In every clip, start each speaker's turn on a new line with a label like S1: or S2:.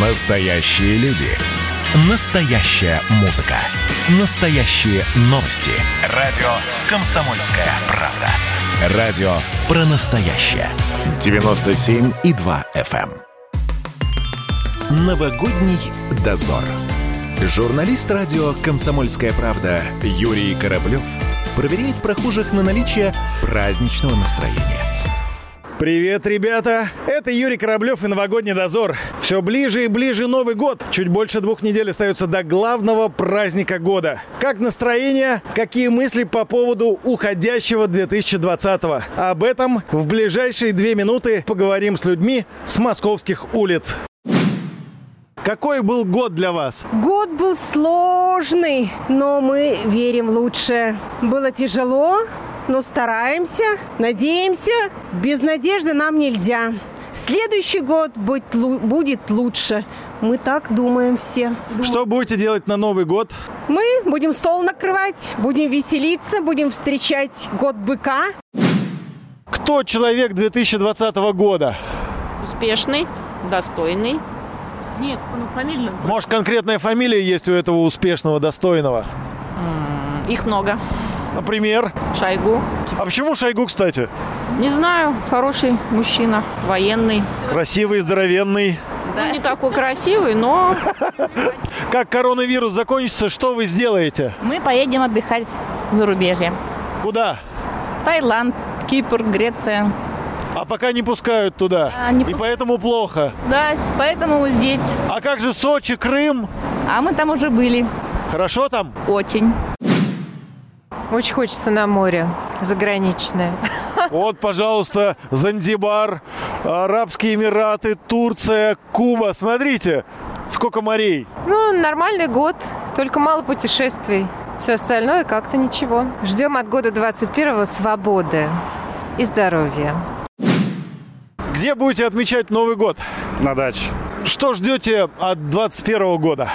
S1: Настоящие люди. Настоящая музыка. Настоящие новости. Радио «Комсомольская правда». Радио про настоящее. 97,2 FM. эм. Новогодний дозор. Журналист радио «Комсомольская правда» Юрий Кораблев проверяет прохожих на наличие праздничного настроения.
S2: Привет, ребята! Это Юрий Кораблев и новогодний дозор. Все ближе и ближе Новый год. Чуть больше двух недель остается до главного праздника года. Как настроение? Какие мысли по поводу уходящего 2020-го? Об этом в ближайшие две минуты поговорим с людьми с московских улиц. Какой был год для вас?
S3: Год был сложный, но мы верим в лучшее. Было тяжело, но стараемся, надеемся. Без надежды нам нельзя. Следующий год будет, лу- будет лучше. Мы так думаем все.
S2: Что будете делать на Новый год?
S3: Мы будем стол накрывать, будем веселиться, будем встречать год быка.
S2: Кто человек 2020 года?
S4: Успешный, достойный.
S5: Нет, ну фамильно.
S2: Может, конкретная фамилия есть у этого успешного, достойного?
S4: Их много.
S2: Например?
S4: Шойгу.
S2: А почему Шойгу, кстати?
S4: Не знаю, хороший мужчина, военный.
S2: Красивый, здоровенный.
S4: Ну, не такой красивый, но
S2: Как коронавирус закончится, что вы сделаете?
S5: Мы поедем отдыхать в зарубежье.
S2: Куда?
S5: Таиланд, Кипр, Греция.
S2: А пока не пускают туда.
S5: А, не
S2: И
S5: пус-
S2: поэтому плохо.
S5: Да, поэтому здесь.
S2: А как же Сочи, Крым?
S5: А мы там уже были.
S2: Хорошо там?
S5: Очень.
S6: Очень хочется на море, заграничное.
S2: Вот, пожалуйста, Занзибар, Арабские Эмираты, Турция, Куба. Смотрите, сколько морей.
S6: Ну, нормальный год, только мало путешествий. Все остальное как-то ничего. Ждем от года 21-го свободы и здоровья.
S2: Где будете отмечать Новый год?
S7: на даче.
S2: Что ждете от 21 года?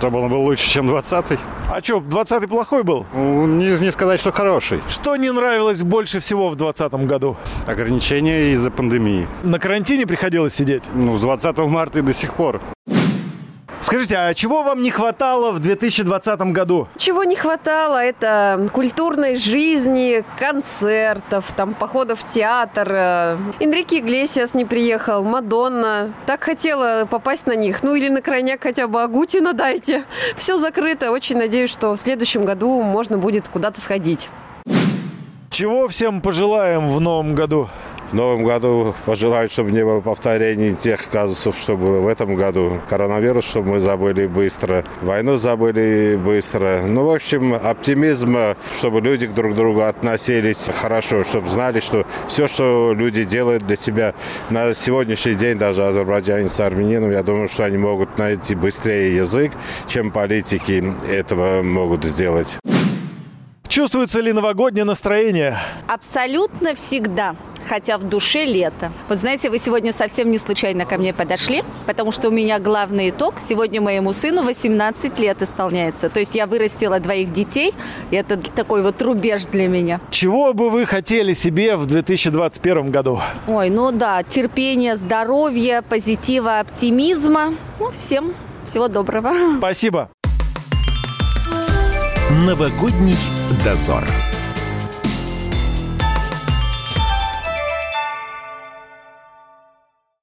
S7: Чтобы он был лучше, чем 20-й.
S2: А что, 20 плохой был?
S7: Ну, не, не сказать, что хороший.
S2: Что не нравилось больше всего в 20 году?
S7: Ограничения из-за пандемии.
S2: На карантине приходилось сидеть?
S7: Ну, с 20 марта и до сих пор.
S2: Скажите, а чего вам не хватало в 2020 году?
S3: Чего не хватало, это культурной жизни, концертов, там, походов в театр. э, Энрике Иглесиас не приехал, Мадонна. Так хотела попасть на них. Ну или на крайняк хотя бы Агутина дайте. Все закрыто. Очень надеюсь, что в следующем году можно будет куда-то сходить.
S2: Чего всем пожелаем в новом году?
S8: В новом году пожелаю, чтобы не было повторений тех казусов, что было в этом году. Коронавирус, чтобы мы забыли быстро. Войну забыли быстро. Ну, в общем, оптимизм, чтобы люди к друг другу относились хорошо, чтобы знали, что все, что люди делают для себя на сегодняшний день, даже азербайджанец с армянином, я думаю, что они могут найти быстрее язык, чем политики этого могут сделать.
S2: Чувствуется ли новогоднее настроение?
S9: Абсолютно всегда. Хотя в душе лето. Вот знаете, вы сегодня совсем не случайно ко мне подошли, потому что у меня главный итог. Сегодня моему сыну 18 лет исполняется. То есть я вырастила двоих детей, и это такой вот рубеж для меня.
S2: Чего бы вы хотели себе в 2021 году?
S9: Ой, ну да, терпение, здоровья, позитива, оптимизма. Ну, всем всего доброго.
S2: Спасибо.
S1: Новогодний дозор.